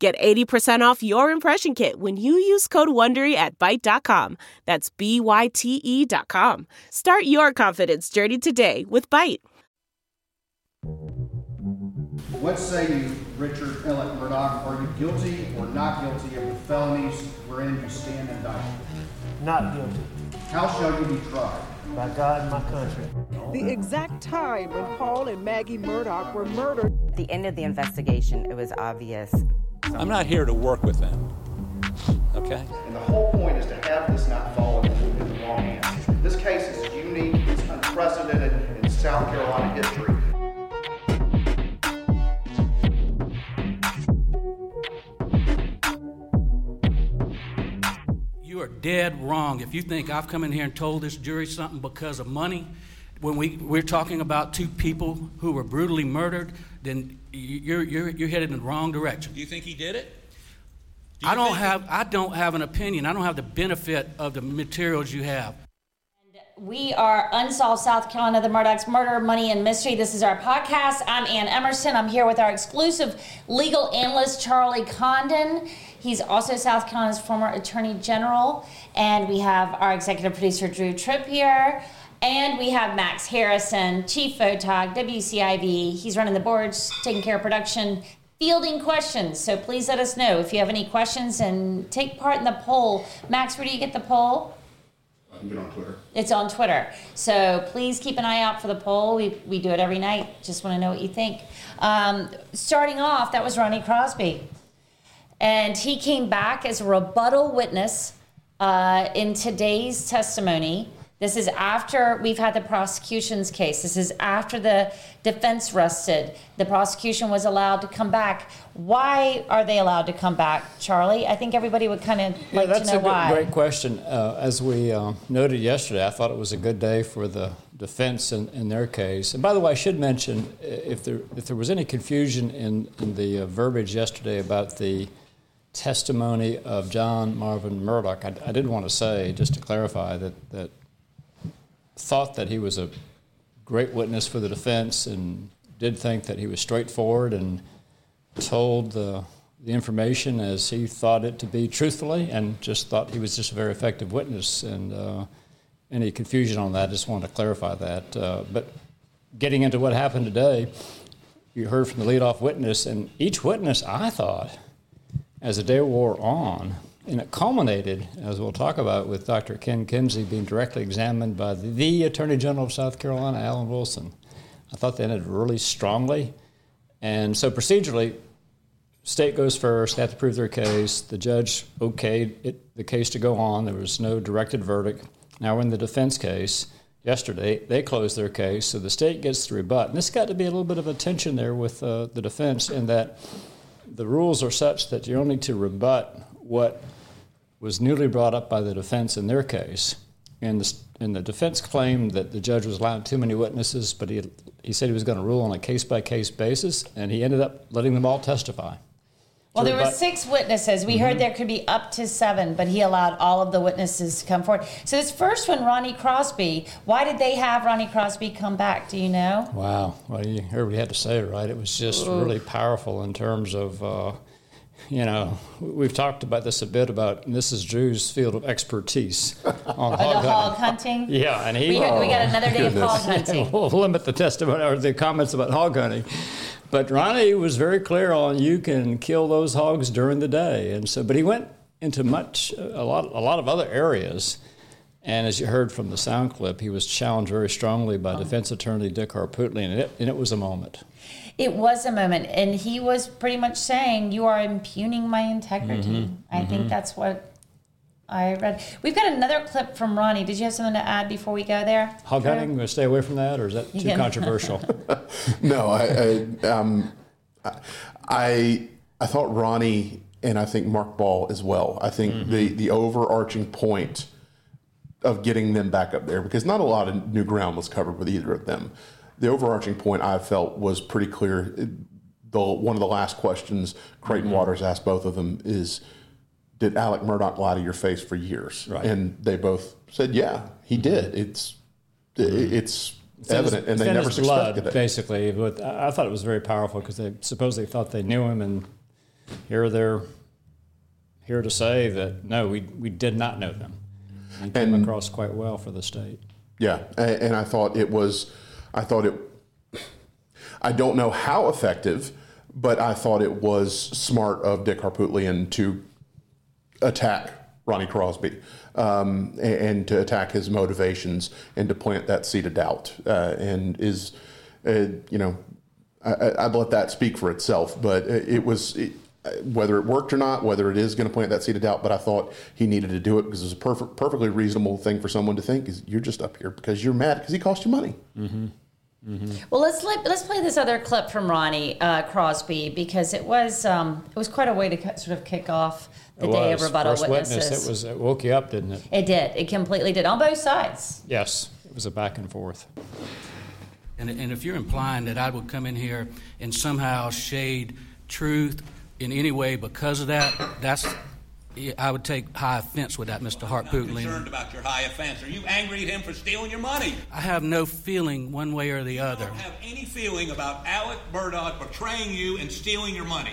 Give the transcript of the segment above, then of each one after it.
Get 80% off your impression kit when you use code WONDERY at Byte.com. That's B-Y-T-E dot com. Start your confidence journey today with Byte. What say you, Richard Ellett Murdaugh? Are you guilty or not guilty of the felonies wherein you stand indicted? Not guilty. How shall you be tried? By God and my country. The exact time when Paul and Maggie Murdaugh were murdered. At the end of the investigation, it was obvious. I'm not here to work with them. Okay? And the whole point is to have this not fall into the wrong hands. This case is unique, it's unprecedented in South Carolina history. You are dead wrong if you think I've come in here and told this jury something because of money. When we, we're talking about two people who were brutally murdered, then you're, you're, you're headed in the wrong direction. Do you think he did it? Do I don't think- have I don't have an opinion. I don't have the benefit of the materials you have. We are Unsolved South Carolina, the Murdaugh's Murder, Money, and Mystery. This is our podcast. I'm Anne Emerson. I'm here with our exclusive legal analyst, Charlie Condon. He's also South Carolina's former Attorney General. And we have our executive producer, Drew Tripp here. And we have Max Harrison, Chief Photog, WCIV. He's running the boards, taking care of production, fielding questions. So please let us know if you have any questions and take part in the poll. Max, where do you get the poll? You can get on Twitter. It's on Twitter. So please keep an eye out for the poll. We, we do it every night. Just want to know what you think. Um, starting off, that was Ronnie Crosby. And he came back as a rebuttal witness uh, in today's testimony. This is after we've had the prosecution's case. This is after the defense rested. The prosecution was allowed to come back. Why are they allowed to come back, Charlie? I think everybody would kind of Yeah, like that's to know why. a good, why. great question. Uh, as we uh, noted yesterday, I thought it was a good day for the defense in, in their case. And by the way, I should mention uh, if there if there was any confusion in, in the uh, verbiage yesterday about the testimony of John Marvin Murdaugh, I, I did want to say just to clarify that that thought that he was a great witness for the defense and did think that he was straightforward and told the, the information as he thought it to be truthfully and just thought he was just a very effective witness. And uh, any confusion on that, I just wanted to clarify that. Uh, but getting into what happened today, you heard from the leadoff witness, and each witness, I thought, as the day wore on, and it culminated, as we'll talk about, with Dr. Ken Kinsey being directly examined by the, Attorney General of South Carolina, Alan Wilson. I thought they ended really strongly. And so procedurally, state goes first, they have to prove their case. The judge okayed it, the case to go on. There was no directed verdict. Now we're in the defense case. Yesterday, they closed their case, so the state gets to rebut. And this got to be a little bit of a tension there with uh, the defense in that the rules are such that you only to rebut what was newly brought up by the defense in their case. And the, and the defense claimed that the judge was allowing too many witnesses, but he, he said he was going to rule on a case by case basis, and he ended up letting them all testify. Well, there were six witnesses. We heard there could be up to seven, but he allowed all of the witnesses to come forward. So this first one, Ronnie Crosby, why did they have Ronnie Crosby come back? Do you know? Wow. Well, you heard what he had to say, right? It was just really powerful in terms of, uh, you know, we've talked about this a bit about, Mrs. Drew's field of expertise on hog hunting. hog hunting? Yeah, and he. We, heard, we got another day of hog hunting. we'll limit the testimony or the comments about hog hunting. But Ronnie was very clear on you can kill those hogs during the day, and so. But he went into much a lot a lot of other areas, and as you heard from the sound clip, he was challenged very strongly by oh. defense attorney Dick Harpootlian, and it, and it was a moment. It was a moment, and he was pretty much saying, "You are impugning my integrity." Mm-hmm. I think mm-hmm. that's what I read. We've got another clip from Ronnie. Did you have something to add before we go there? Hog Drew? hunting, going to stay away from that, or is that too Yeah. controversial? No, I, I, um, I, I thought Ronnie and I think Mark Ball as well. I think mm-hmm. the the overarching point of getting them back up there because not a lot of new ground was covered with either of them. The overarching point I felt was pretty clear. The one of the last questions Creighton mm-hmm. Waters asked both of them is, "Did Alec Murdaugh lie to your face for years?" Right. And they both said, "Yeah, he did. It's mm-hmm. it's evident," and they never as blood, suspected it. basically. But I thought it was very powerful because they supposedly thought they knew him, and here they're here to say that no, we we did not know them. He came And- across quite well for the state. Yeah, a- and I thought it was, I thought it, I don't know how effective, but I thought it was smart of Dick Harpootlian to attack Ronnie Crosby um, a- and, to attack his motivations and to plant that seed of doubt. Uh, and is, uh, you know, I, I'd let that speak for itself, but it was. It, whether it worked or not, whether it is going to plant that seed of doubt, but I thought he needed to do it because it was a perfect, perfectly reasonable thing for someone to think is you're just up here because you're mad because he cost you money. Well, let's let, let's play this other clip from Ronnie uh, Crosby because it was um, it was quite a way to ki- sort of kick off the It day of was. rebuttal First witnesses. Witness, it was it woke you up, didn't it? It did. It completely did on both sides. Yes, it was a back and forth. And, and if you're implying that I would come in here and somehow shade truth in any way because of that, that's I would take high offense with that, Mr. Hart concerned about your high offense. Are you angry at him for stealing your money? I have no feeling one way or the I other. don't have any feeling about Alec Murdaugh betraying you and stealing your money.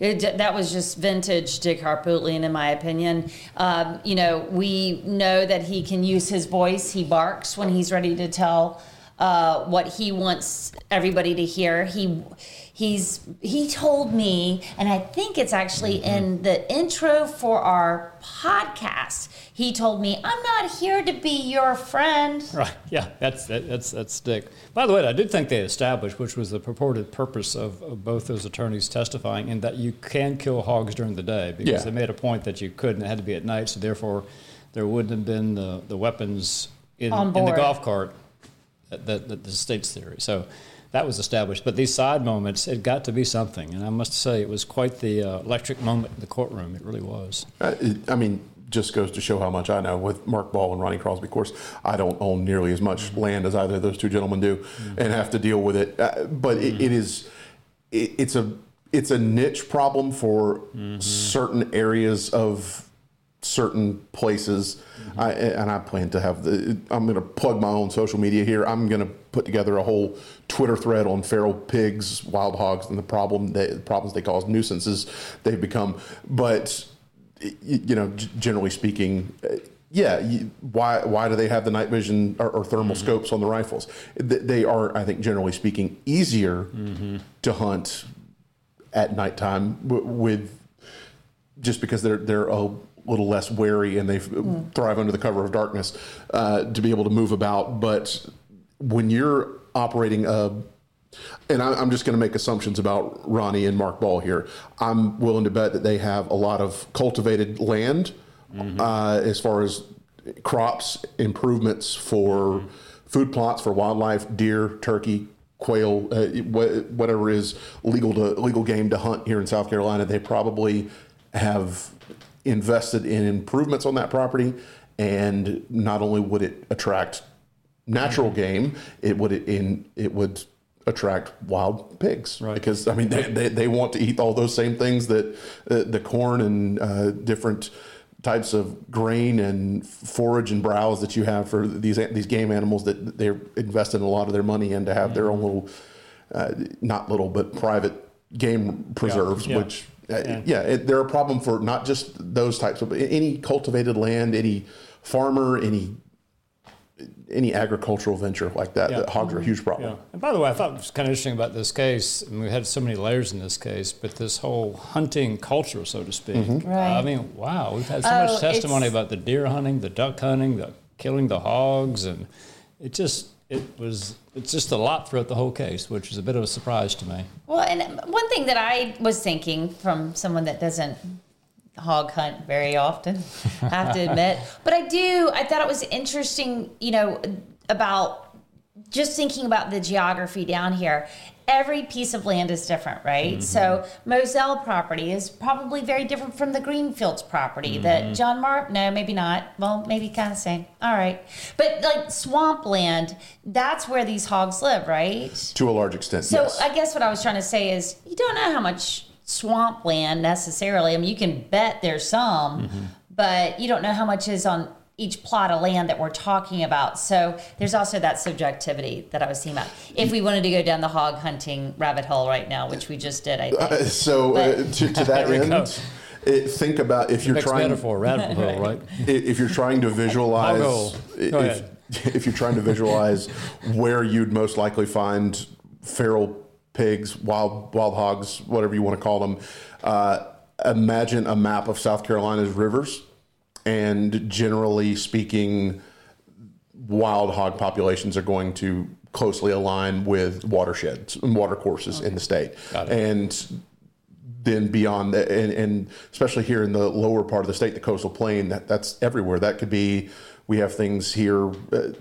It, that was just vintage Dick Harpootlian, in my opinion. Um, you know, we know that he can use his voice. He barks when he's ready to tell uh, what he wants everybody to hear. He he's he told me, and I think it's actually mm-hmm. in the intro for our podcast. He told me, "I'm not here to be your friend." Right. Yeah, that's that, that's that's Dick. By the way, I did think they established, which was the purported purpose of, of both those attorneys testifying, in that you can kill hogs during the day because Yeah. they made a point that you couldn't. It had to be at night, so therefore there wouldn't have been the, the weapons in, On in the golf cart. That, that, that the state's theory. So that was established. But these side moments, it got to be something, and I must say it was quite the uh, electric moment in the courtroom. It really was. Uh, it, I mean, just goes to show how much I know with Mark Ball and Ronnie Crosby. Of course, I don't own nearly as much land as either of those two gentlemen do, and have to deal with it. Uh, but it, it is, it, it's a it's a niche problem for certain areas of certain places. I, and I plan to have the. I'm going to plug my own social media here. I'm going to put together a whole Twitter thread on feral pigs, wild hogs, and the problem they, the problems they cause, nuisances they've become. But you know, generally speaking. uh, Yeah, you, why why do they have the night vision or, or thermal scopes on the rifles? They are, I think, generally speaking, easier to hunt at nighttime with just because they're they're a little less wary and they f thrive under the cover of darkness uh, to be able to move about. But when you're operating a and I- I'm just going to make assumptions about Ronnie and Mark Ball here. I'm willing to bet that they have a lot of cultivated land uh, as far as crops, improvements for food plots for wildlife, deer, turkey, quail, uh, whatever is legal to legal game to hunt here in South Carolina. They probably have invested in improvements on that property, and not only would it attract natural game, it would in it would attract wild pigs. Right. because I mean they, they, they want to eat all those same things that uh, the corn and uh, different types of grain and forage and browse that you have for these these game animals that they're invested a lot of their money in to have their own little uh, not little but private game preserves yeah. which uh, yeah, it, they're a problem for not just those types of any cultivated land any farmer any any agricultural venture like that. Yeah. that hogs are a huge problem. Yeah. And by the way, I thought it was kind of interesting about this case. and we had so many layers in this case, but this whole hunting culture, so to speak. Mm-hmm. Right. I mean, wow, we've had so Oh, much testimony about the deer hunting, the duck hunting, the killing the hogs, and it just it was it's just a lot throughout the whole case, which is a bit of a surprise to me. Well, and one thing that I was thinking from someone that doesn't hog hunt very often, I have to admit, but I do, I thought it was interesting, you know, about just thinking about the geography down here. Every piece of land is different, right? So Moselle property is probably very different from the Greenfields property that John Mark. No, maybe not. Well, maybe kind of same. All right, but like swampland, that's where these hogs live, right? To a large extent, So yes. I guess what I was trying to say is you don't know how much swampland necessarily. I mean, you can bet there's some, Mm-hmm. but you don't know how much is on each plot of land that we're talking about. So there's also that subjectivity that I was seeing about. If we wanted to go down the hog hunting rabbit hole right now, which we just did, I think. Uh, so uh, to, to that end, it, think about if you're Next trying metaphor, rabbit hole, right? i- if you're trying to visualize go. Go if, ahead. if you're trying to visualize where you'd most likely find feral pigs, wild wild hogs, whatever you want to call them, uh, imagine a map of South Carolina's rivers, and generally speaking, wild hog populations are going to closely align with watersheds and water courses in the state, and then beyond that, and, and especially here in the lower part of the state, the coastal plain, that, that's everywhere. That could be, we have things here. Uh,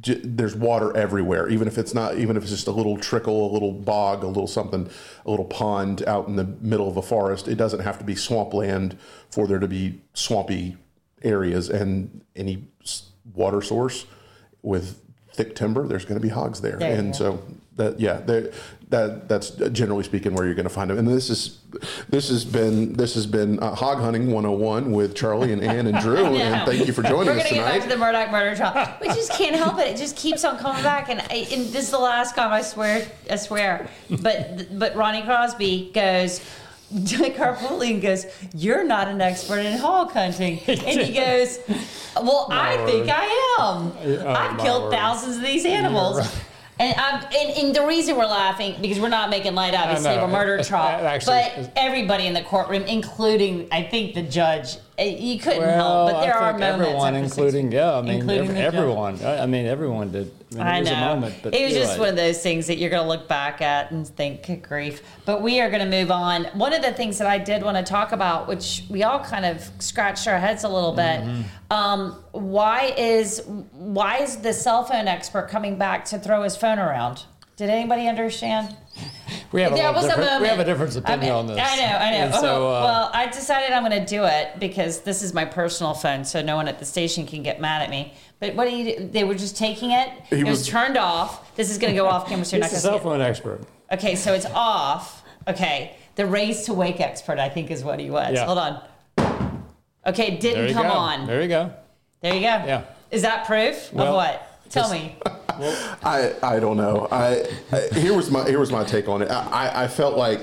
j- there's water everywhere, even if it's not, even if it's just a little trickle, a little bog, a little something, a little pond out in the middle of a forest. It doesn't have to be swampland for there to be swampy areas and any s- water source with thick timber. There's going to be hogs there, There and so that yeah, there- that that's generally speaking where you're going to find them. And this is this has been this has been uh, hog hunting 101 with Charlie and Anne and Drew. know. and thank you for joining us. We're gonna get tonight. back to the Murdaugh murder trial. We just can't help it. It just keeps on coming back, and, I, and this is the last time I swear. I swear. But but Ronnie Crosby goes. Harpootlian goes, You're not an expert in hog hunting. And he goes, Well, I think I am. Oh, I've killed word. thousands of these animals. And, I'm, and, and the reason we're laughing because we're not making light, obviously, of a murder trial. actually but everybody in the courtroom, including I think the judge, eh, you couldn't Well, help. But there I are moments, everyone, including yeah, I mean including ev- the judge. everyone. I I mean everyone did. I, mean, I know. a moment, but it was just right. one of those things that you're going to look back at and think, "Good grief!" But we are going to move on. One of the things that I did want to talk about, which we all kind of scratched our heads a little bit, Mm-hmm. um, why is why is the cell phone expert coming back to throw his phone around? Did anybody understand? We have a, There lot a different, we have a different I opinion mean, on this. I know, I know. So, uh, well, I decided I'm going to do it because this is my personal phone, so no one at the station can get mad at me. But what do you? do? They were just taking it. it was, was- turned off. This is going to go off camera, so you're not going to cell it. phone expert. Okay, so it's off. Okay, the raise to wake expert, I think, is what he was. Yeah. Hold on. Okay, it didn't come go. on. There you go. There you go. Yeah. Is that proof Well, of what? Tell me. I, I don't know. I, I here was my here was my take on it. I, I- felt like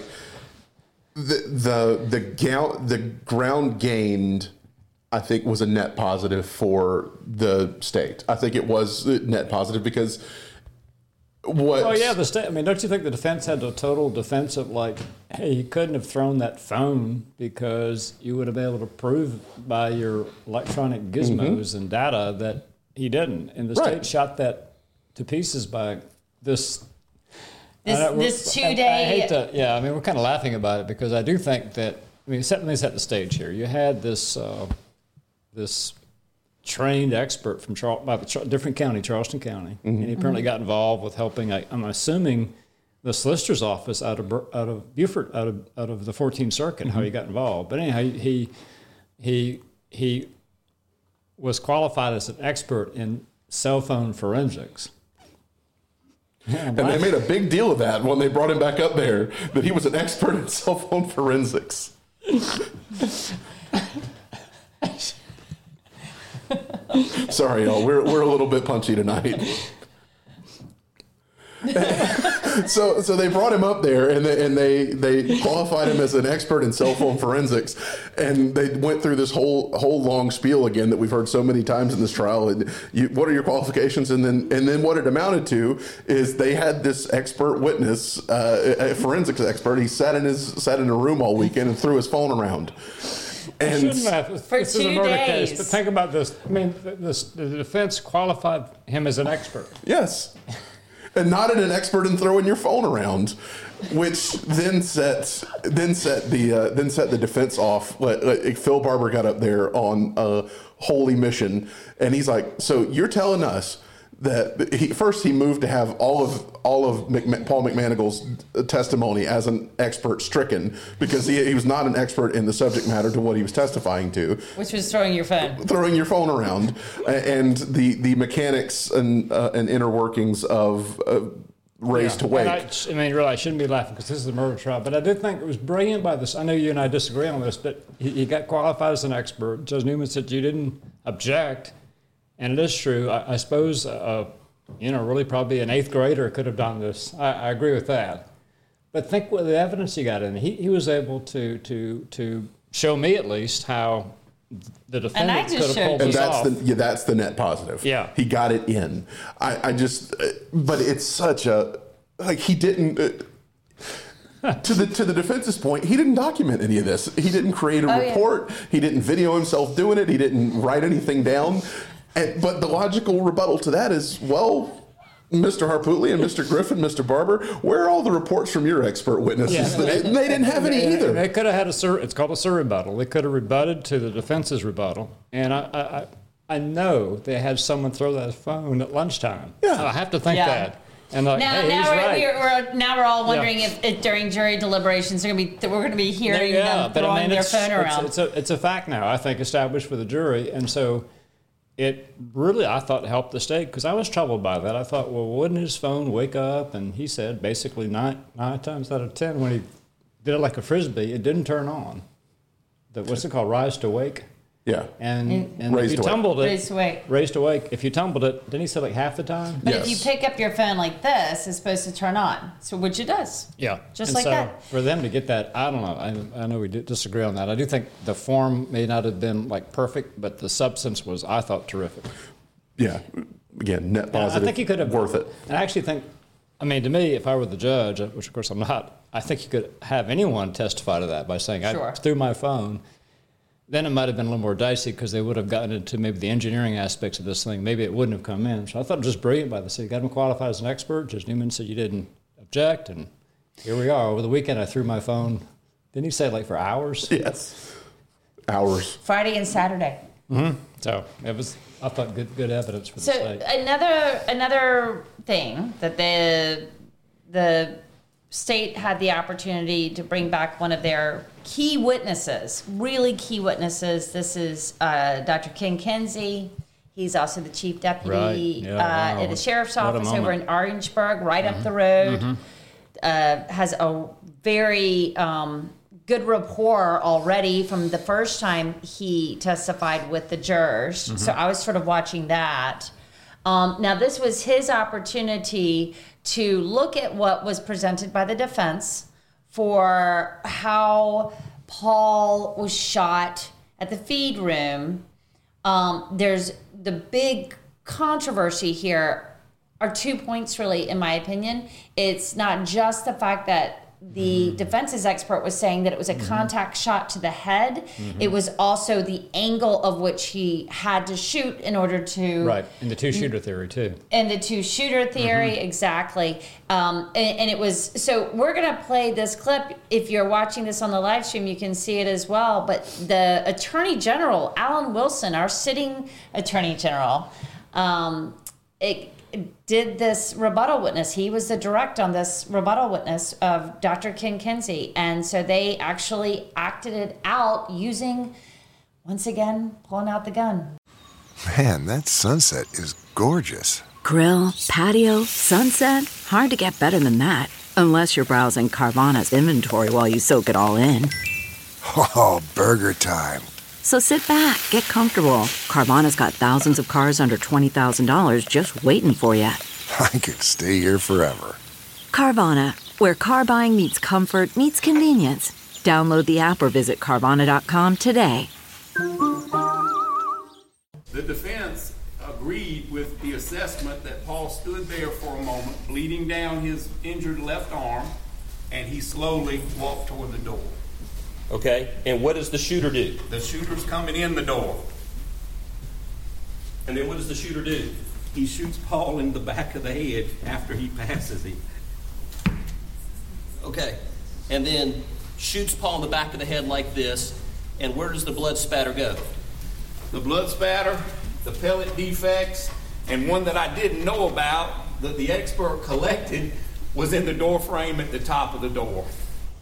the the the gout the ground gained. I think was a net positive for the state. I think it was net positive because what? Oh yeah, the state. I mean, don't you think the defense had a total defense of like, hey, you couldn't have thrown that phone because you would have been able to prove by your electronic gizmos and data that he didn't, and the Mm-hmm. Right. state shot that to pieces by this. This- I don't- this I- I hate to, yeah. I mean, we're kind of laughing about it because I do think that. I mean, set, let me set the stage here. You had this uh, this trained expert from Charl- by the Char- different county, Charleston County, and he apparently got involved with helping. I, I'm assuming the solicitor's office out of out of Beaufort, out of out of the 14th Circuit, how he got involved. But anyhow, he he he was qualified as an expert in cell phone forensics. And they made a big deal of that when they brought him back up there that he was an expert in cell phone forensics. Sorry, y'all. We're, we're a little bit punchy tonight. so so they brought him up there and they, and they they qualified him as an expert in cell phone forensics and they went through this whole whole long spiel again that we've heard so many times in this trial and you, what are your qualifications and then and then what it amounted to is they had this expert witness uh, a forensics expert he sat in his sat in a room all weekend and threw his phone around and Shouldn't have. This is a two murder days. case. But think about this. I mean, this, the defense qualified him as an expert. Yes. And not an expert in throwing your phone around, which then set then set the uh, then set the defense off. Like Phil Barber got up there on a holy mission, and he's like, "So you're telling us that he first he moved to have all of all of McMa- Paul McManigal's testimony as an expert stricken because he, he was not an expert in the subject matter to what he was testifying to Which was throwing your phone. throwing your phone around and the the mechanics and uh, and inner workings of uh, race to wake. And I, I mean, really, I shouldn't be laughing because this is a murder trial, but I did think it was brilliant by this. I know you and I disagree on this, but he, he got qualified as an expert. Judge Newman said you didn't object, and it is true. I, I suppose, uh, you know, really probably an eighth grader could have done this. I, I agree with that. But think what the evidence he got in. He, he was able to, to, to show me at least how the defendant could have pulled and this that's off. the yeah, that's the net positive. Yeah. he got it in. I, I just, uh, but it's such a like he didn't. Uh, to the to the defense's point, he didn't document any of this. He didn't create a Oh, yeah. report. He didn't video himself doing it. He didn't write anything down. And, but the logical rebuttal to that is, well, Mr. Harpootli and Mr. Griffin, Mr. Barber, where are all the reports from your expert witnesses? They, they didn't have any And- either. and They could have had a sur- it's called a surrebuttal. They could have rebutted to the defense's rebuttal, and I, I, I- I know they had someone throw that phone at lunchtime. Yeah, I have to think Yeah. that. And like, now, hey, now he's we're, right. we're, we're now we're all wondering Yeah. if, if during jury deliberations they're gonna be we're gonna be hearing them but I throwing mean, their it's, phone it's- around. It's, a, it's a fact now, I think, established for the jury. And so it really, I thought, helped the state because I was troubled by that. I thought, well, wouldn't his phone wake up? And he said basically nine, nine times out of 10, when he did it like a frisbee, it didn't turn on. The, what's it called? Rise to wake? Yeah. And, And- and Raised if you to wake. tumbled it, Raised to wake. raised to wake. If you tumbled it, didn't he say like half the time? but if you pick up your phone like this, it's supposed to turn on. So which it does. Yeah, Just And like so that. For them to get that, I don't know. I, I know we disagree on that. I do think the form may not have been like perfect, but the substance was, I thought, terrific. Yeah, again, net And I think he could have worth it. And I actually think, I mean, to me, if I were the judge, which of course I'm not, I think you could have anyone testify to that by saying Sure. I threw my phone. Then it might have been a little more dicey because they would have gotten into maybe the engineering aspects of this thing. Maybe it wouldn't have come in. So I thought it was just brilliant by the city. Got him qualified as an expert. Judge Newman said you didn't object, and here we are. Over the weekend, I threw my phone. Didn't he say like for hours? Yes, hours. Friday and Saturday. Mm-hmm. So it was. I thought good good evidence for the So state. another another thing that the the state had the opportunity to bring back one of their key witnesses, really key witnesses. This is uh, Dr. Ken Kinsey. He's also the chief deputy Right. Yeah, uh, wow. at the sheriff's What office over in Orangeburg, right up the road. Mhm. Uh, has a very um, good rapport already from the first time he testified with the jurors. Mm-hmm. So I was sort of watching that. Um, now, this was his opportunity to look at what was presented by the defense for how Paul was shot at the feed room. Um, there's the big controversy here are two points really in my opinion it's not just the fact that the defense's expert was saying that it was a contact shot to the head. It was also the angle of which he had to shoot in order to right, and the two shooter theory too. and the two shooter theory exactly. Um, and, and it was so we're going to play this clip. If you're watching this on the live stream you can see it as well. But the attorney general alan wilson our sitting attorney general um, it, did this rebuttal witness he was the direct on this rebuttal witness of dr ken kinsey and so they actually acted it out using once again pulling out the gun Man, that sunset is gorgeous. Grill, patio, sunset. Hard to get better than that. Unless you're browsing Carvana's inventory while you soak it all in. Oh, burger time. So sit back, get comfortable. Carvana's got thousands of cars under $20,000 just waiting for you. I could stay here forever. Carvana, where car buying meets comfort, meets convenience. Download the app or visit Carvana.com today. The defense agreed with the assessment that Paul stood there for a moment, bleeding down his injured left arm, and he slowly walked toward the door. Okay, and what does the shooter do? The shooter's coming in the door. And then what does the shooter do? He shoots Paul in the back of the head after he passes him. Okay, and then shoots Paul in the back of the head like this, and where does the blood spatter go? The blood spatter, the pellet defects, and one that I didn't know about that the expert collected was in the door frame at the top of the door.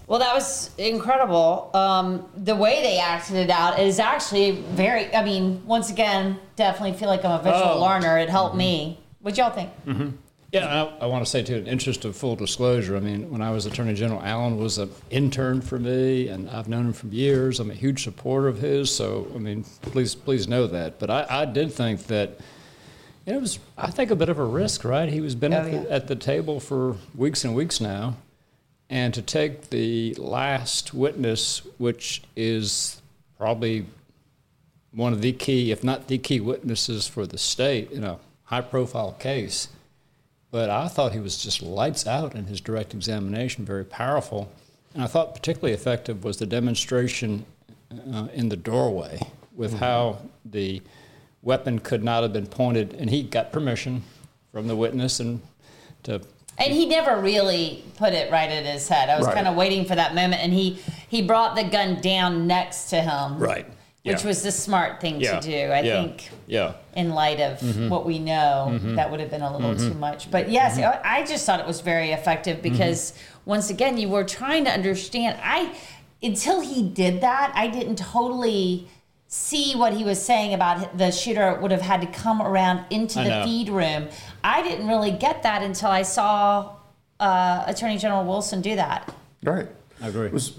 Well, that was incredible. Um, the way they acted it out is actually very. I mean, once again, definitely feel like I'm a visual Oh. learner. It helped me. What y'all think? Mm-hmm. Yeah, I, I want to say too, in interest of full disclosure, I mean, when I was Attorney General, Alan was an intern for me, and I've known him for years. I'm a huge supporter of his, so I mean, please, please know that. But I, I did think that it was, I think, a bit of a risk, right? He was been Oh, at, the, at the table for weeks and weeks now, and to take the last witness, which is probably one of the key, if not the key witnesses for the state in a high profile case. But I thought he was just lights out in his direct examination, very powerful. And I thought particularly effective was the demonstration uh, in the doorway with how the weapon could not have been pointed, and he got permission from the witness and to And he never really put it right at his head. I was Right. kind of waiting for that moment, and he he brought the gun down next to him, Right. Which was the smart thing Yeah. to do. I Yeah. think yeah. in light of Mhm. what we know, Mhm. that would have been a little Mhm. too much. But yes, Mhm. I just thought it was very effective Mm-hmm. because once again, you were trying to understand. I until he did that, I didn't totally see what he was saying about the shooter would have had to come around into the feed room. I didn't really get that until I saw uh, Attorney General Wilson do that. Right. I agree. It was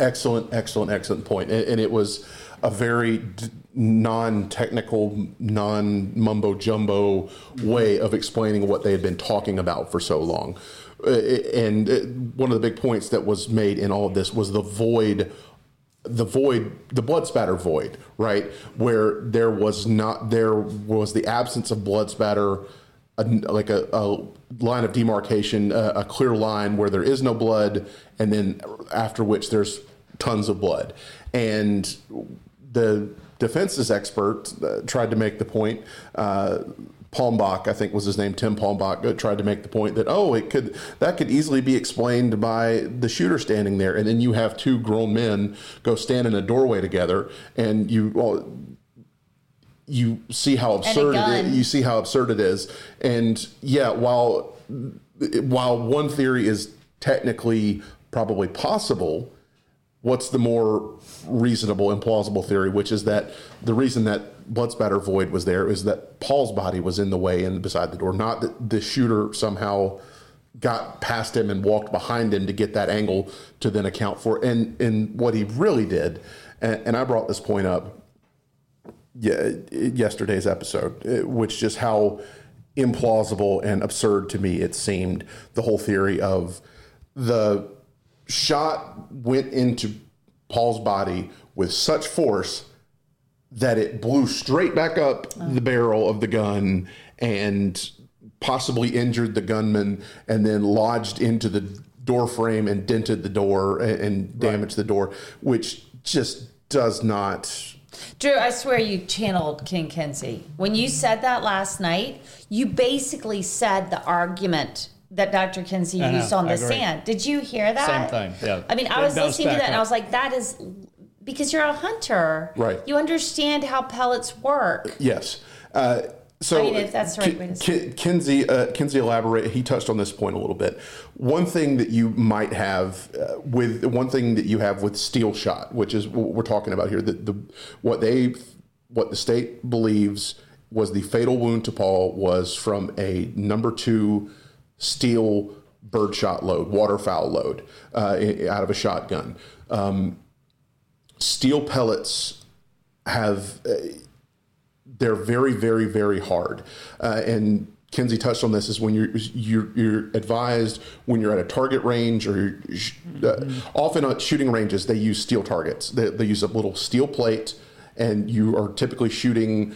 excellent, excellent, excellent point. And, and it was a very d- non-technical, non-mumbo jumbo way of explaining what they had been talking about for so long. Uh, And uh, one of the big points that was made in all of this was the void the void the blood spatter void right where there was not there was the absence of blood spatter a, like a, a line of demarcation a, a clear line where there is no blood and then after which there's tons of blood. And the defense's expert uh, tried to make the point uh, Palmbach, I think was his name, Tim Palmbach, uh, tried to make the point that oh, it could that could easily be explained by the shooter standing there, and then you have two grown men go stand in a doorway together, and you well, you see how absurd it You see how absurd it is, and yeah, while while one theory is technically probably possible, what's the more reasonable and plausible theory, which is that the reason that blood spatter void was there is that Paul's body was in the way and beside the door, not that the shooter somehow got past him and walked behind him to get that angle to then account for. And and what he really did, and, and I brought this point up yesterday's episode, eh, which just how implausible and absurd to me it seemed. The whole theory of the shot went into Paul's body with such force that it blew straight back up the barrel of the gun and possibly injured the gunman and then lodged into the door frame and dented the door and, and damaged the door, which just does not Drew, I swear you channeled Ken Kinsey. When you said that last night, you basically said the argument that Dr. Kinsey I know, used on I the agree. stand. Did you hear that? Same thing, yeah. I mean, I It was bounced listening to back that and I was like, that is because you're a hunter. Right. You understand how pellets work. Yes. Uh, so I mean, if that's the right Ki- way to say Ki- Kinsey, uh, Kinsey elaborate. He touched on this point a little bit. One thing that you might have uh, with one thing that you have with steel shot, which is what we're talking about here, that the what they what the state believes was the fatal wound to Paul was from a number two steel birdshot load, waterfowl load uh, out of a shotgun. Um, steel pellets have uh, they're very, very, very hard. Uh, and Kinsey touched on this is when you're, you're you're advised when you're at a target range or uh, often at shooting ranges they use steel targets. They, they use a little steel plate, and you are typically shooting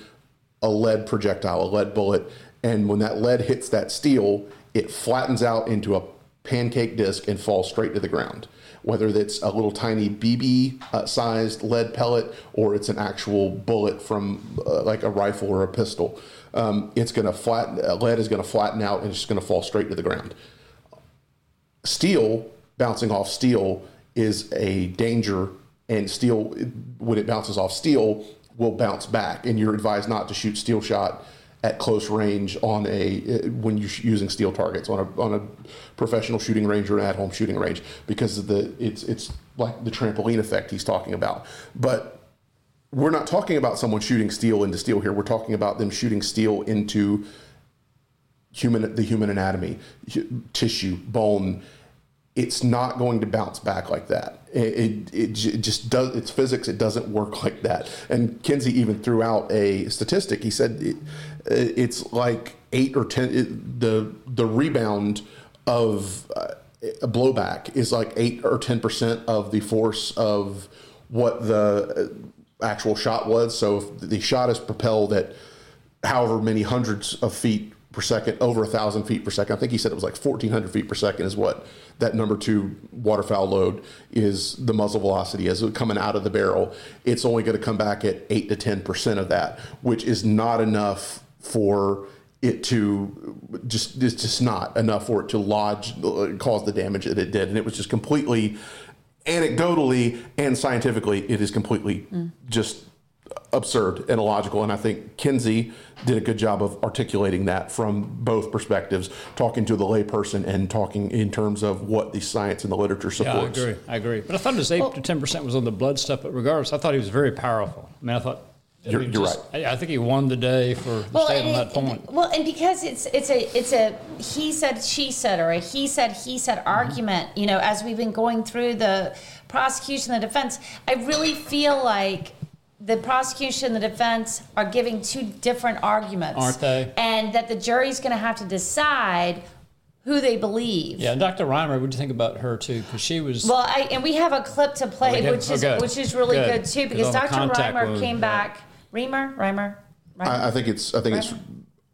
a lead projectile, a lead bullet, and when that lead hits that steel, it flattens out into a pancake disc and falls straight to the ground. Whether it's a little tiny BB uh, sized lead pellet or it's an actual bullet from uh, like a rifle or a pistol, um, it's going to flatten. Uh, lead is going to flatten out and it's going to fall straight to the ground. Steel bouncing off steel is a danger, and steel when it bounces off steel will bounce back, and you're advised not to shoot steel shot at close range on a when you're using steel targets on a on a professional shooting range or an at home shooting range because the it's it's like the trampoline effect he's talking about. But we're not talking about someone shooting steel into steel here. We're talking about them shooting steel into human the human anatomy, tissue, bone. It's not going to bounce back like that. It, it, it just does. It's physics. It doesn't work like that. And Kinsey even threw out a statistic. He said it, it's like eight or ten. It, the the rebound of uh, a blowback is like eight or ten percent of the force of what the uh, actual shot was. So if the shot is propelled at however many hundreds of feet per second, over a thousand feet per second. I think he said it was like 1,400 feet per second is what that number two waterfowl load is the muzzle velocity as it coming out of the barrel. It's only going to come back at eight to 10% of that, which is not enough for it to just, it's just not enough for it to lodge, cause the damage that it did. And it was just completely, anecdotally and scientifically, it is completely mm. just absurd and illogical. And I think Kinsey did a good job of articulating that from both perspectives, talking to the layperson and talking in terms of what the science and the literature supports. Yeah, I supports. agree. I agree. But I thought his eight to ten percent was on the blood stuff. But regardless, I thought he was very powerful. I mean, I thought. I You're- mean, you're just- I, I think he won the day for staying on and that it- point. Well, and because it's it's a it's a he said she said or a he said he said Mm-hmm. argument. You know, as we've been going through the prosecution, the defense, I really feel like the prosecution and the defense are giving two different arguments, Aren't they? And that the jury's going to have to decide who they believe. Yeah, and Dr. Riemer, what do you think about her too? Because she was. Well, I, and we have a clip to Oh, play, we do? which oh, is Oh, which is really Good. good, too, Because because on the Dr. Riemer wound, came yeah. back. Riemer, Riemer, Riemer. I, I think it's. I think it's.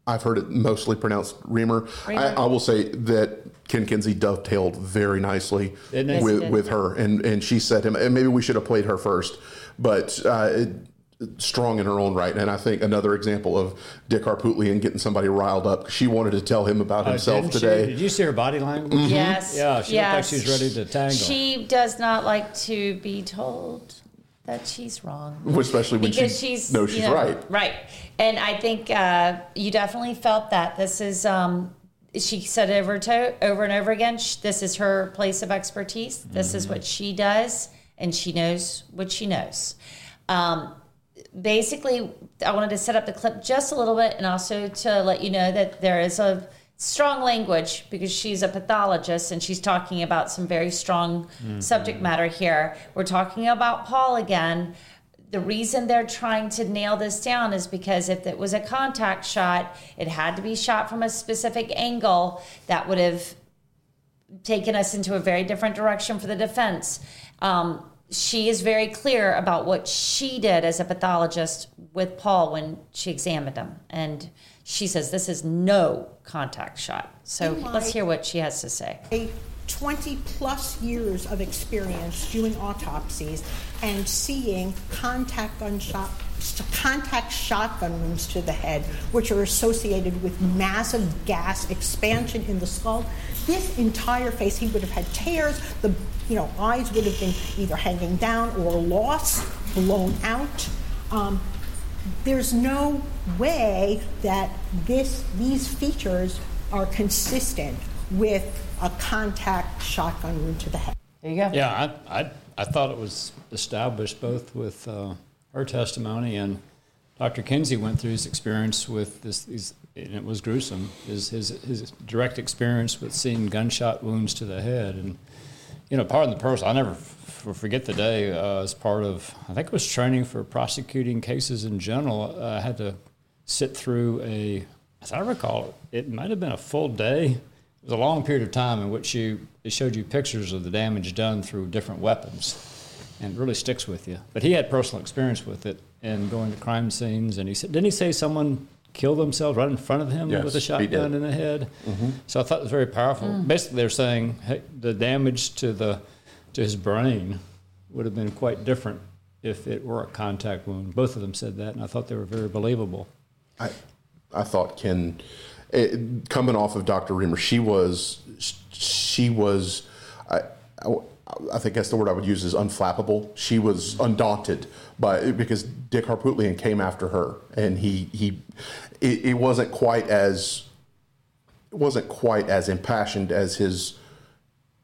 I've heard it mostly pronounced Reamer. I, I will say that Ken Kinsey dovetailed very nicely Didn't he? Yes, he with with her, and and she said him. And maybe we should have played her first, but. Uh, it, Strong in her own right, and I think another example of Dick Harpootlian getting somebody riled up. She wanted to tell him about Oh, himself didn't she? today. Did you see her body language? Yes. Yeah, she yes. looked like she's ready to tangle. She does not like to be told that she's wrong. Especially when because she she's knows you she's know, right. Right. And I think uh, you definitely felt that. This is, um, she said over, to, over and over again, sh- this is her place of expertise. This is what she does, and she knows what she knows. Um, basically, I wanted to set up the clip just a little bit and also to let you know that there is a strong language because she's a pathologist and she's talking about some very strong subject matter here. We're talking about Paul again. The reason they're trying to nail this down is because if it was a contact shot, it had to be shot from a specific angle that would have taken us into a very different direction for the defense. Um, she is very clear about what she did as a pathologist with Paul when she examined him. And she says this is no contact shot. So let's hear what she has to say. A 20 plus years of experience doing autopsies and seeing contact gunshot contact shotgun wounds to the head which are associated with massive gas expansion in the skull. This entire face he would have had tears. The you know eyes would have been either hanging down or lost blown out. Um, there's no way that this these features are consistent with a contact shotgun wound to the head. There you go. Yeah, I, I, I thought it was established both with uh, her testimony and Dr. Kinsey went through his experience with this, these, and it was gruesome, his, his, his direct experience with seeing gunshot wounds to the head. And, you know, pardon the person, I'll never f- forget the day uh, as part of, I think it was training for prosecuting cases in general. Uh, I had to sit through a, as I recall, it, it might have been a full day. It was a long period of time in which you, it showed you pictures of the damage done through different weapons and it really sticks with you. But he had personal experience with it and going to crime scenes. And he said, didn't he say someone killed themselves right in front of him Yes, with a shotgun in the head? Mhm. So I thought it was very powerful. Mm. Basically, they're saying hey, the damage to the to his brain would have been quite different if it were a contact wound. Both of them said that, and I thought they were very believable. I, I thought Ken, it, coming off of Dr. Riemer, she was, she was, I, I, I think that's the word I would use is unflappable. She was undaunted by because Dick Harpootlian came after her, and he he it, it wasn't quite as it wasn't quite as impassioned as his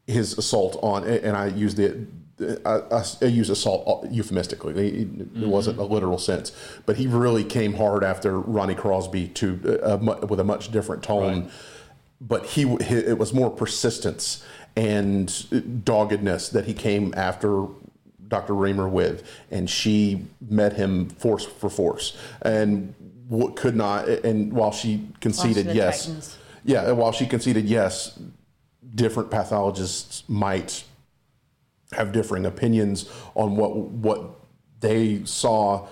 his assault on, and I use the. I, I, I use assault euphemistically. It, it wasn't a literal sense, but he really came hard after Ronnie Crosby to uh, mu- with a much different tone. But he, he it was more persistence and doggedness that he came after Dr. Riemer with, and she met him force for force, and what could not. And while she conceded yes, Titans. yeah, and while she conceded yes, different pathologists might have differing opinions on what what they saw.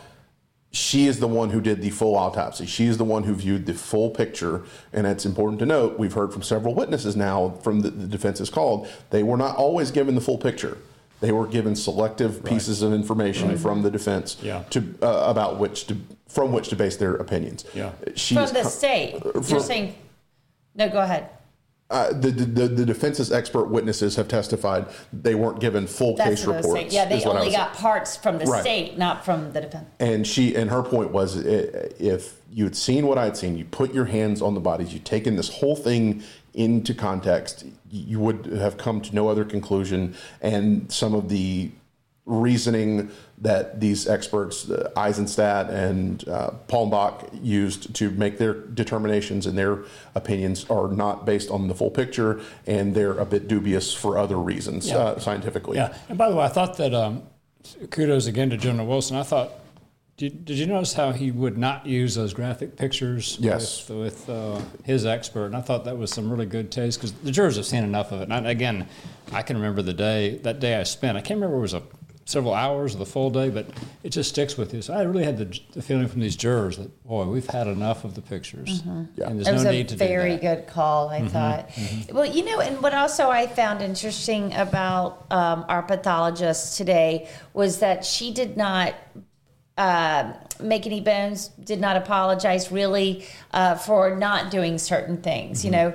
She is the one who did the full autopsy. She is the one who viewed the full picture. And it's important to note we've heard from several witnesses now from the, the defense is called. They were not always given the full picture. They were given selective pieces of information from the defense Yeah. to uh, about which to from which to base their opinions. Yeah. She From the co- state. uh, You're saying, no, go ahead. Uh, the, the the defense's expert witnesses have testified they weren't given full That's case I reports. saying. Yeah, they I only got parts from the Right. state, not from the defense. And she and her point was, if you had seen what I'd seen, you put your hands on the bodies, you taken this whole thing into context, you would have come to no other conclusion. And some of the reasoning that these experts, uh, Eisenstat and uh, Palmbach, used to make their determinations and their opinions are not based on the full picture, and they're a bit dubious for other reasons Yeah. uh, scientifically. Yeah, and by the way, I thought that um, kudos again to General Wilson. I thought, did, did you notice how he would not use those graphic pictures Yes. with, with uh, his expert? And I thought that was some really good taste because the jurors have seen enough of it. And I, again, I can remember the day that day I spent. I can't remember if it was a several hours of the full day, but it just sticks with you. So I really had the, the feeling from these jurors that boy, we've had enough of the pictures, and there's Mm-hmm. It was no a need to very do that. A very good call, I Mhm, thought. mhm. Well, you know, and what also I found interesting about um, our pathologist today was that she did not uh, make any bones, did not apologize really uh, for not doing certain things. You know,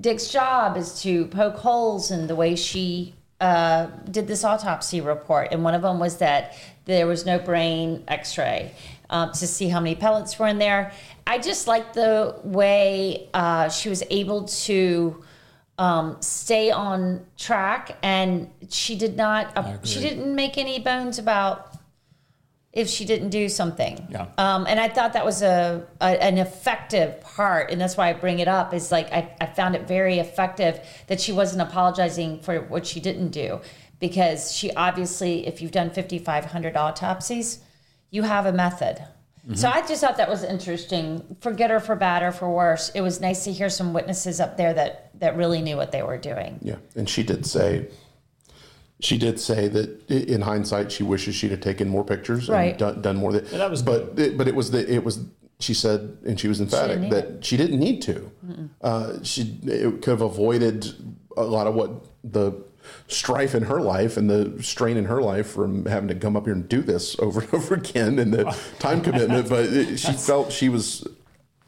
Dick's job is to poke holes in the way she uh, did this autopsy report, and one of them was that there was no brain X-ray um, to see how many pellets were in there. I just like the way uh, she was able to um, stay on track, and she did not. Uh, she didn't make any bones about if she didn't do something. Yeah. Um, and I thought that was a, a an effective part, and that's why I bring it up. Is like I, I found it very effective that she wasn't apologizing for what she didn't do, because she obviously, if you've done fifty five hundred autopsies, you have a method. So I just thought that was interesting, for good or for bad or for worse. It was nice to hear some witnesses up there that that really knew what they were doing. Yeah, and she did say, she did say that in hindsight, she wishes she'd have taken more pictures Right. and done, done more. That, Yeah, that was but it, but it was the it was she said, and she was emphatic didn't need that she didn't need to. Uh, she it could have avoided a lot of what the strife in her life and the strain in her life from having to come up here and do this over and over again and the time commitment. But it, she felt she was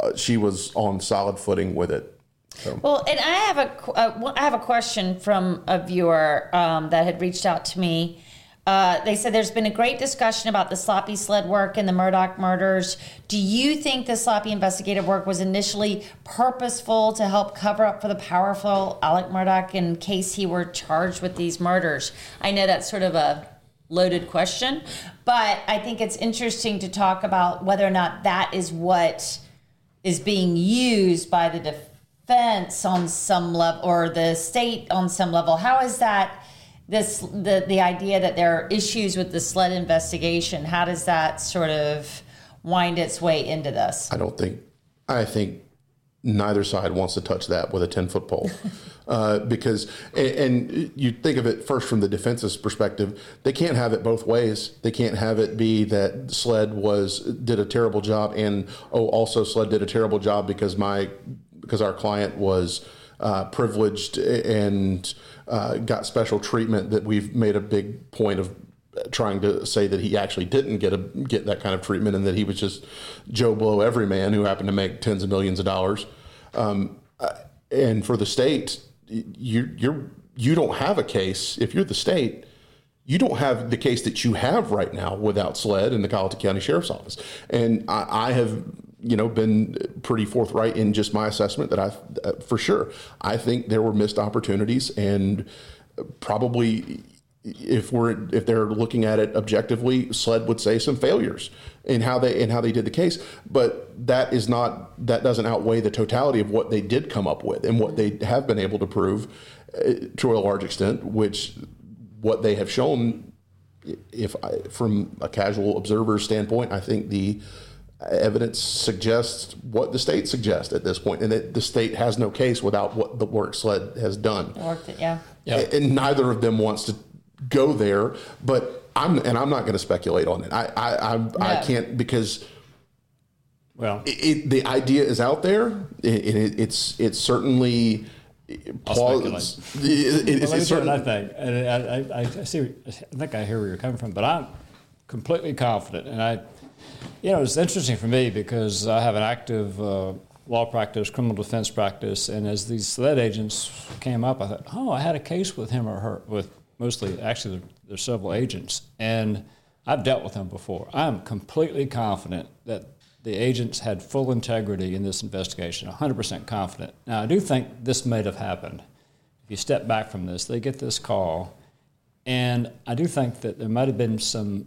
uh, she was on solid footing with it. So. Well, and I have a uh, I have a question from a viewer um, that had reached out to me. Uh, they said there's been a great discussion about the sloppy SLED work and the Murdaugh murders. Do you think the sloppy investigative work was initially purposeful to help cover up for the powerful Alec Murdaugh in case he were charged with these murders? I know that's sort of a loaded question, but I think it's interesting to talk about whether or not that is what is being used by the defense on some level or the state on some level. How is that this the the idea that there are issues with the SLED investigation? How does that sort of wind its way into this? I don't think. I think neither side wants to touch that with a ten foot pole, uh, because and, and you think of it first from the defense's perspective. They can't have it both ways. They can't have it be that SLED was did a terrible job, and oh, also SLED did a terrible job because my because our client was uh, privileged and uh, got special treatment that we've made a big point of trying to say that he actually didn't get a get that kind of treatment and that he was just Joe Blow every man who happened to make tens of millions of dollars. Um, uh, and for the state, you, you're you don't have a case if you're the state. You don't have the case that you have right now without SLED in the Colleton County Sheriff's Office, and I, I have you know been pretty forthright in just my assessment that I, uh, for sure, I think there were missed opportunities and probably if we're if they're looking at it objectively, SLED would say some failures in how they in how they did the case. But that is not that doesn't outweigh the totality of what they did come up with and what they have been able to prove uh, to a large extent, which what they have shown. If I, from a casual observer's standpoint, I think the evidence suggests what the state suggests at this point, and that the state has no case without what the work SLED has done. Worked it, yeah. And neither of them wants to go there, but I'm and I'm not going to speculate on it. I I I, I can't because well, it, it, the idea is out there. It, it, it's it's certainly. Pause. It, it, well, let me it's tell you certain, another thing. And I, I, I see. I think I hear where you're coming from, but I'm completely confident. And I, you know, it's interesting for me because I have an active uh, law practice, criminal defense practice, and as these SLED agents came up, I thought, oh, I had a case with him or her, with mostly actually there's several agents, and I've dealt with them before. I'm completely confident that the agents had full integrity in this investigation, 100% confident. Now, I do think this may have happened. If you step back from this, they get this call, and I do think that there might have been some,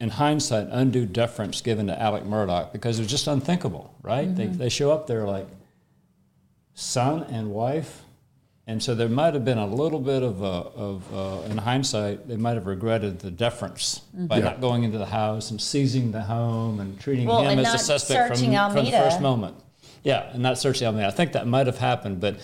in hindsight, undue deference given to Alec Murdaugh because it was just unthinkable, right? Mm-hmm. They, they show up there like son and wife, and so there might have been a little bit of, a, of uh, in hindsight, they might have regretted the deference mm-hmm. by yeah. not going into the house and seizing the home and treating well, him and as a suspect from, from, the first moment. Yeah, and not searching Almeida. I think that might have happened, but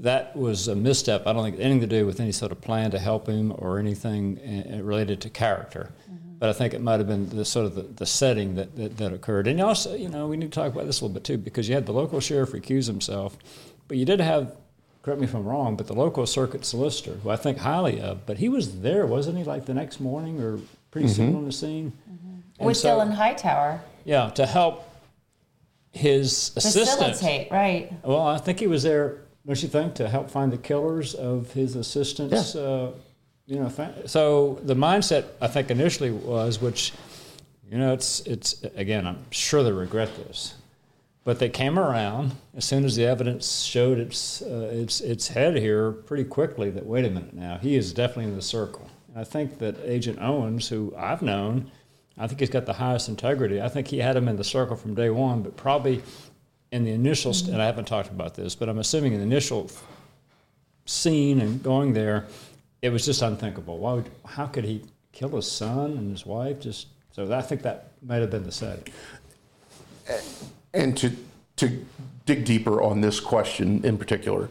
that was a misstep. I don't think anything to do with any sort of plan to help him or anything uh, related to character. Mm-hmm. But I think it might have been the sort of the, the setting that, that, that occurred. And also, you know, we need to talk about this a little bit too, because you had the local sheriff recuse himself, but you did have correct me if I'm wrong, but the local circuit solicitor, who I think highly of, but he was there, wasn't he, like the next morning or pretty mm-hmm. soon on the scene? Mm-hmm. With so, Dylan Hightower. Yeah, to help his assistant. Facilitate, right. Well, I think he was there, don't you think, to help find the killers of his assistants? Yeah. Uh, you know, so the mindset I think initially was, which, you know, it's it's again, I'm sure they regret this but they came around as soon as the evidence showed its, uh, its, its head here pretty quickly that, wait a minute now, he is definitely in the circle. And I think that Agent Owens, who I've known, I think he's got the highest integrity. I think he had him in the circle from day one, but probably in the initial, st- and I haven't talked about this, but I'm assuming in the initial scene and going there, it was just unthinkable. Why would, how could he kill his son and his wife? Just so I think that might have been the setting. And to to dig deeper on this question in particular,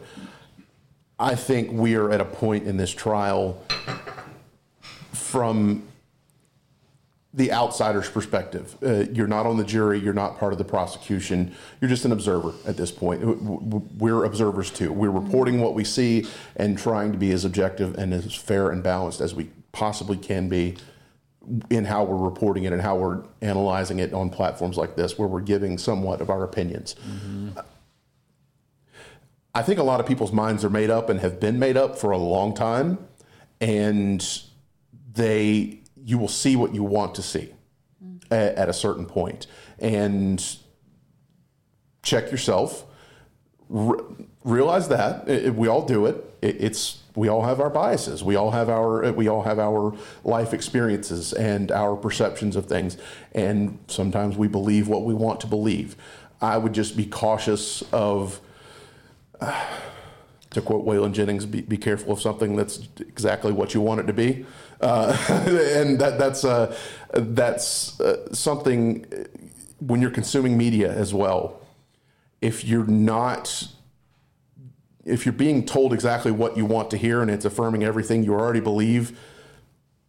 I think we are at a point in this trial from the outsider's perspective. Uh, you're not on the jury, you're not part of the prosecution, you're just an observer at this point. We're observers too. We're reporting what we see and trying to be as objective and as fair and balanced as we possibly can be in how we're reporting it and how we're analyzing it on platforms like this, where we're giving somewhat of our opinions. Mm-hmm. I think a lot of people's minds are made up and have been made up for a long time, and they you will see what you want to see mm-hmm. at, at, a certain point, and check yourself. Re- realize that it, we all do it. it it's we all have our biases. We all have our we all have our life experiences and our perceptions of things, and sometimes we believe what we want to believe. I would just be cautious of. Uh, to quote Waylon Jennings, be, be, careful of something that's exactly what you want it to be, uh, and that, that's uh, that's uh, something when you're consuming media as well. If you're not if you're being told exactly what you want to hear and it's affirming everything you already believe,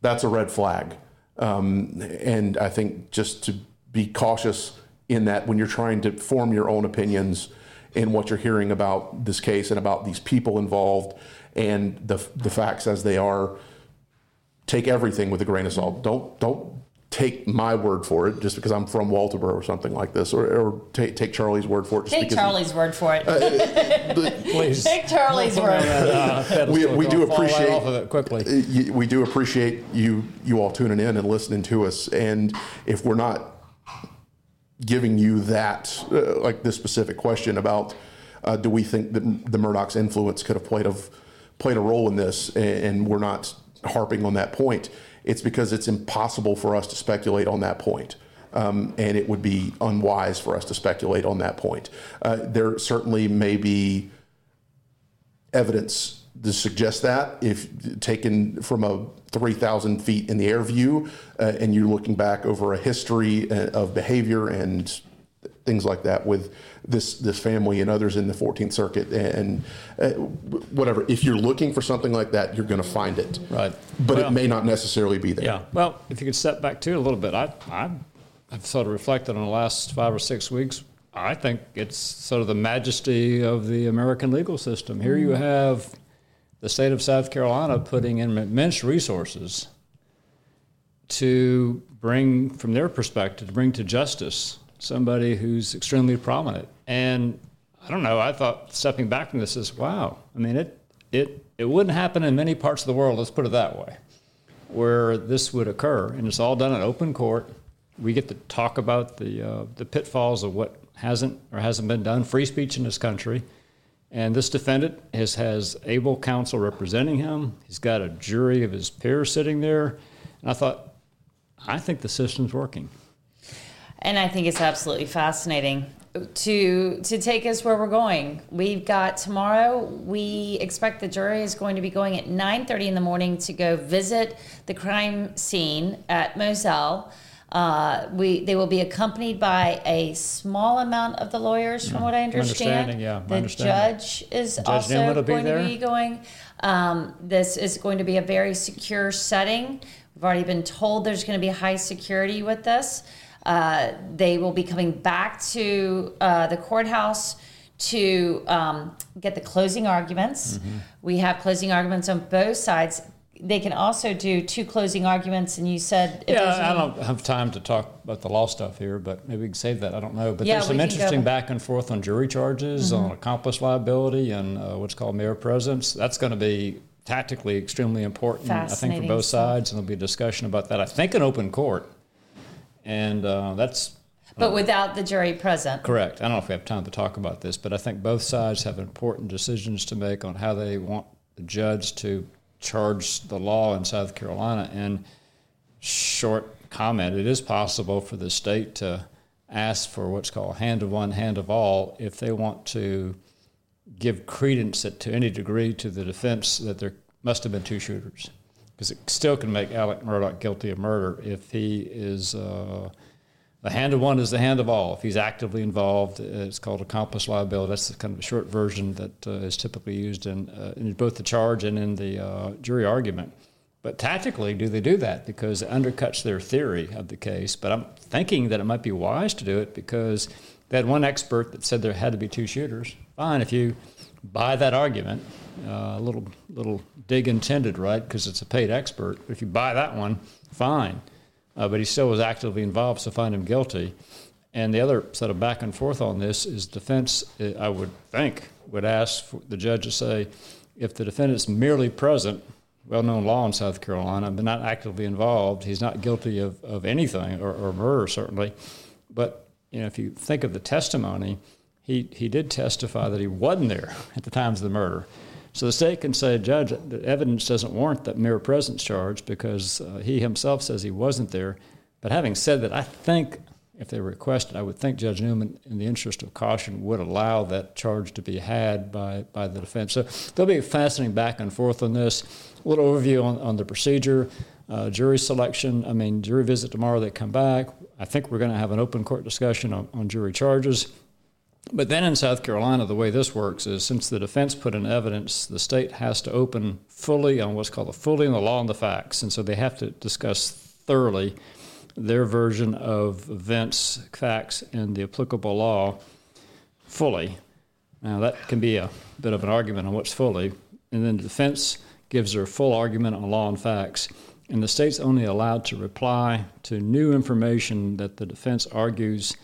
that's a red flag. Um, and I think just to be cautious in that when you're trying to form your own opinions in what you're hearing about this case and about these people involved and the, the facts as they are, take everything with a grain of salt. Don't don't take my word for it just because I'm from Walterboro or something like this, or, or take, take Charlie's word for it. Just Take because Charlie's word for it. Please. Take Charlie's word. we, we do Fall right appreciate off of it quickly. uh, y- We do appreciate you you all tuning in and listening to us. And if we're not giving you that, uh, like this specific question about, uh, do we think that the Murdaugh's influence could have played a played a role in this, and, we're not harping on that point, it's because it's impossible for us to speculate on that point. Um, and it would be unwise for us to speculate on that point. Uh, there certainly may be evidence to suggest that if taken from a 3,000 feet in the air view uh, and you're looking back over a history uh, of behavior and things like that with this this family and others in the 14th Circuit and uh, whatever. If you're looking for something like that, you're going to find it. Right. But Well- it may not necessarily be there. Yeah. Well, if you could step back too a little bit, I, I, I've sort of reflected on the last five or six weeks. I think it's sort of the majesty of the American legal system. Here you have the state of South Carolina putting in immense resources to bring, from their perspective, to bring to justice somebody who's extremely prominent. And I don't know. I thought stepping back from this is wow. I mean, it it it wouldn't happen in many parts of the world. Let's put it that way, where this would occur, and it's all done in open court. We get to talk about the uh, the pitfalls of what hasn't or hasn't been done. Free speech in this country. And this defendant has, has able counsel representing him. He's got a jury of his peers sitting there. And I thought, I think the system's working. And I think it's absolutely fascinating to to take us where we're going. We've got tomorrow. We expect the jury is going to be going at 9:30 in the morning to go visit the crime scene at Moselle. Uh, we they will be accompanied by a small amount of the lawyers, from what I understand. yeah, the understanding. judge is Judge also Newman going to be going. Um, this is going to be a very secure setting. We've already been told there's going to be high security with this. Uh, they will be coming back to uh, the courthouse to um, get the closing arguments. Mm-hmm. We have closing arguments on both sides. They can also do two closing arguments, and you said Yeah, I don't have time to talk about the law stuff here, but maybe we can save that. I don't know. But Yeah, there's some we can go- interesting back and forth on jury charges, Mhm. on accomplice liability, and uh, what's called mere presence. That's going to be tactically extremely important, I think, for both sides. And there'll be a discussion about that, I think, in open court. And uh, that's but without the jury present. Correct. I don't know if we have time to talk about this, but I think both sides have important decisions to make on how they want the judge to charge the law in South Carolina. And short comment, it is possible for the state to ask for what's called hand of one, hand of all, if they want to give credence to any degree to the defense that there must have been two shooters. Because it still can make Alec Murdaugh guilty of murder if he is. Uh, the hand of one is the hand of all. If he's actively involved, uh, it's called accomplice liability. That's kind of a short version that uh, is typically used in, uh, in both the charge and in the uh, jury argument. But tactically, do they do that? Because it undercuts their theory of the case. But I'm thinking that it might be wise to do it because they had one expert that said there had to be two shooters. Fine, if you buy that argument, uh, a little little dig intended, right? Because it's a paid expert. If you buy that one, fine. Uh, but he still was actively involved, so find him guilty. And the other sort of back and forth on this is defense, uh, I would think, would ask the judge to say, if the defendant's merely present, well known law in South Carolina, but not actively involved, he's not guilty of, of anything, or, or murder certainly. But you know, if you think of the testimony, he, he did testify that he wasn't there at the times of the murder. So the state can say, Judge, the evidence doesn't warrant that mere presence charge because uh, he himself says he wasn't there. But having said that, I think if they requested, I would think Judge Newman, in the interest of caution, would allow that charge to be had by, by the defense. So there'll be a fascinating back and forth on this. A little overview on, on the procedure, uh, jury selection. I mean, jury visit tomorrow, they come back. I think we're going to have an open court discussion on, on jury charges. But then in South Carolina, the way this works is since the defense put in evidence, the state has to open fully on what's called a fully on the law and the facts. And so they have to discuss thoroughly their version of events, facts, and the applicable law fully. Now, that can be a bit of an argument on what's fully. And then the defense gives their full argument on law and facts. and the state's only allowed to reply to new information that the defense argues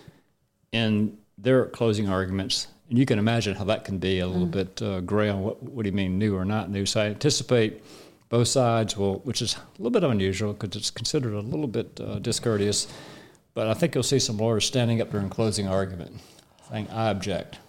in their closing arguments. And you can imagine how that can be a little Mm. bit uh, gray on what, what do you mean new or not new. So I anticipate both sides will, which is a little bit unusual because it's considered a little bit uh, discourteous, but I think you'll see some lawyers standing up during closing argument saying, I object.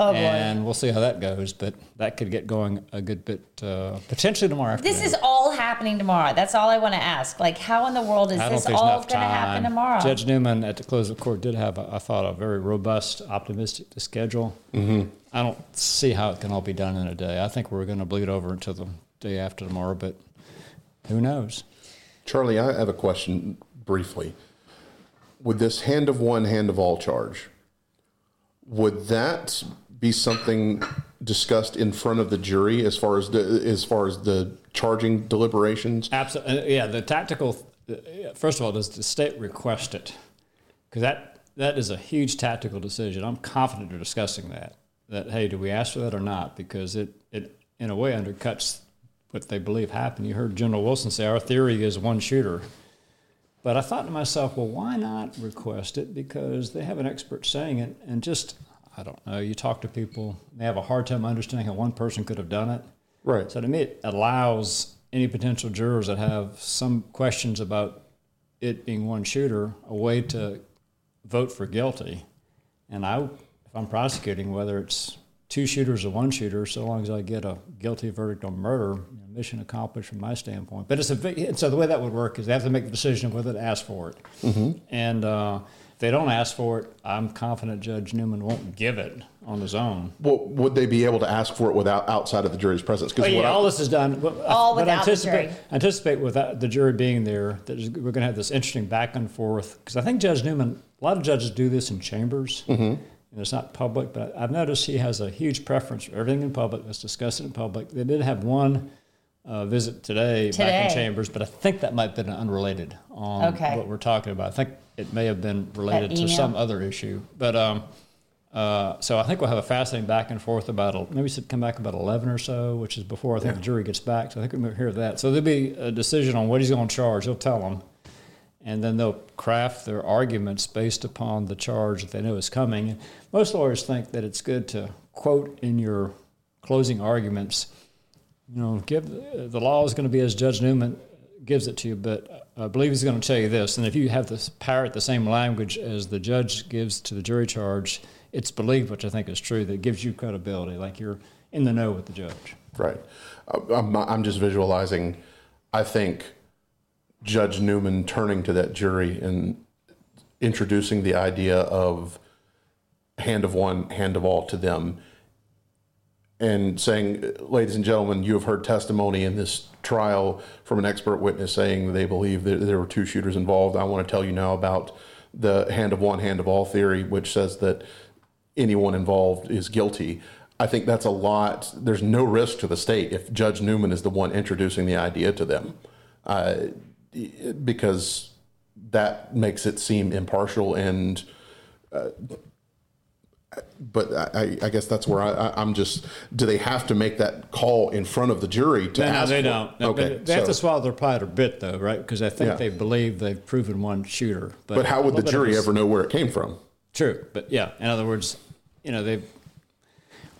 Oh, boy. and we'll see how that goes, but that could get going a good bit uh, potentially tomorrow afternoon. This is all happening tomorrow. That's all I want to ask. Like, how in the world is this all going to happen tomorrow? Judge Newman at the close of court did have, a, I thought, a very robust, optimistic schedule. Mhm. I don't see how it can all be done in a day. I think we're going to bleed over until the day after tomorrow, but who knows? Charlie, I have a question briefly. With this hand of one, hand of all charge, would that be something discussed in front of the jury as far as the as far as the charging deliberations? Absolutely. Yeah, the tactical. uh, First of all, does the state request it? Because that that is a huge tactical decision. I'm confident of discussing that. That hey, do we ask for that or not? Because it it in a way undercuts what they believe happened. You heard General Wilson say our theory is one shooter. But I thought to myself, well, why not request it? Because they have an expert saying it, and just I don't know. You talk to people, they have a hard time understanding how one person could have done it. Right. So to me, it allows any potential jurors that have some questions about it being one shooter a way to vote for guilty. And I, if I'm prosecuting, whether it's two shooters or one shooter, so long as I get a guilty verdict on murder, you know, mission accomplished from my standpoint. But it's a and so the way that would work is they have to make the decision whether to ask for it. Mhm. And uh, if they don't ask for it, I'm confident Judge Newman won't give it on his own. Well, would they be able to ask for it without outside of the jury's presence? Oh, yeah, all this is done. but I- All but without the anticipate, jury. Anticipate without the jury being there, that is- we're going to have this interesting back and forth. Because I think Judge Newman, a lot of judges do this in chambers, Mhm. And it's not public. But I've noticed he has a huge preference for everything in public. Let's discuss it in public. They did have one uh, visit today, back in chambers, but I think that might have been unrelated on Okay. what we're talking about. I think it may have been related to some other issue, but. Um, uh, so I think we'll have a fascinating back and forth about el- maybe we come back about eleven or so, which is before I think the jury gets back. So I think we'll hear that. So there'll be a decision on what he's going to charge. He'll tell them, and then they'll craft their arguments based upon the charge that they know is coming. And Most lawyers think that it's good to quote in your closing arguments. You know, give the law is going to be as Judge Newman gives it to you, but I believe he's going to tell you this. And if you have this parrot the same language as the judge gives to the jury charge, it's believed, which I think is true, that gives you credibility, like you're in the know with the judge. Right. I'm just visualizing. I think Judge Newman turning to that jury and introducing the idea of hand of one, hand of all to them, and saying, ladies and gentlemen, you have heard testimony in this trial from an expert witness saying they believe that there were two shooters involved. I want to tell you now about the hand of one, hand of all theory, which says that anyone involved is guilty. I think that's a lot. There's no risk to the state if Judge Newman is the one introducing the idea to them, uh, because that makes it seem impartial and. Uh, but I, I guess that's where I, I'm just. Do they have to make that call in front of the jury to no, no, they don't. No, okay, but they have to swallow their pride a bit, though, right? Because I think Yeah. they believe they've proven one shooter. But how would the little bit of jury ever know where it came from? True, but yeah. In other words, you know they.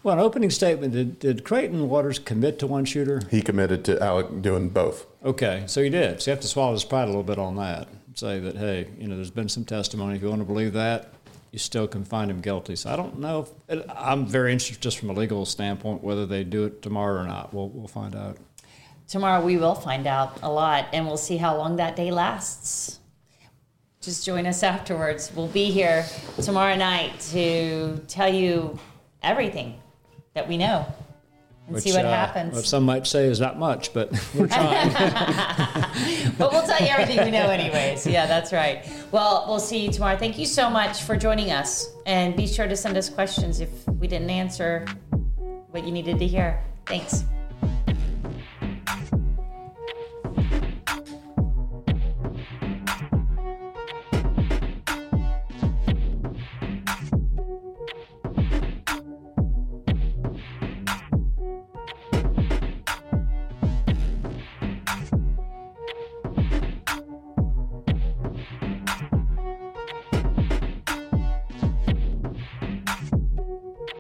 Well, an opening statement. Did, did Creighton Waters commit to one shooter? He committed to Alec doing both. Okay, so he did. So you have to swallow his pride a little bit on that. Say that, hey, you know, there's been some testimony. If you want to believe that, you still can find him guilty. So I don't know. If, I'm very interested, just from a legal standpoint, whether they do it tomorrow or not. We'll we'll find out. Tomorrow we will find out a lot and we'll see how long that day lasts. Just join us afterwards. We'll be here tomorrow night to tell you everything that we know and see what uh, happens. What some might say is not much, but we're trying. but we'll tell you everything we know, anyways. Yeah, that's right. Well, we'll see you tomorrow. Thank you so much for joining us. And be sure to send us questions if we didn't answer what you needed to hear. Thanks.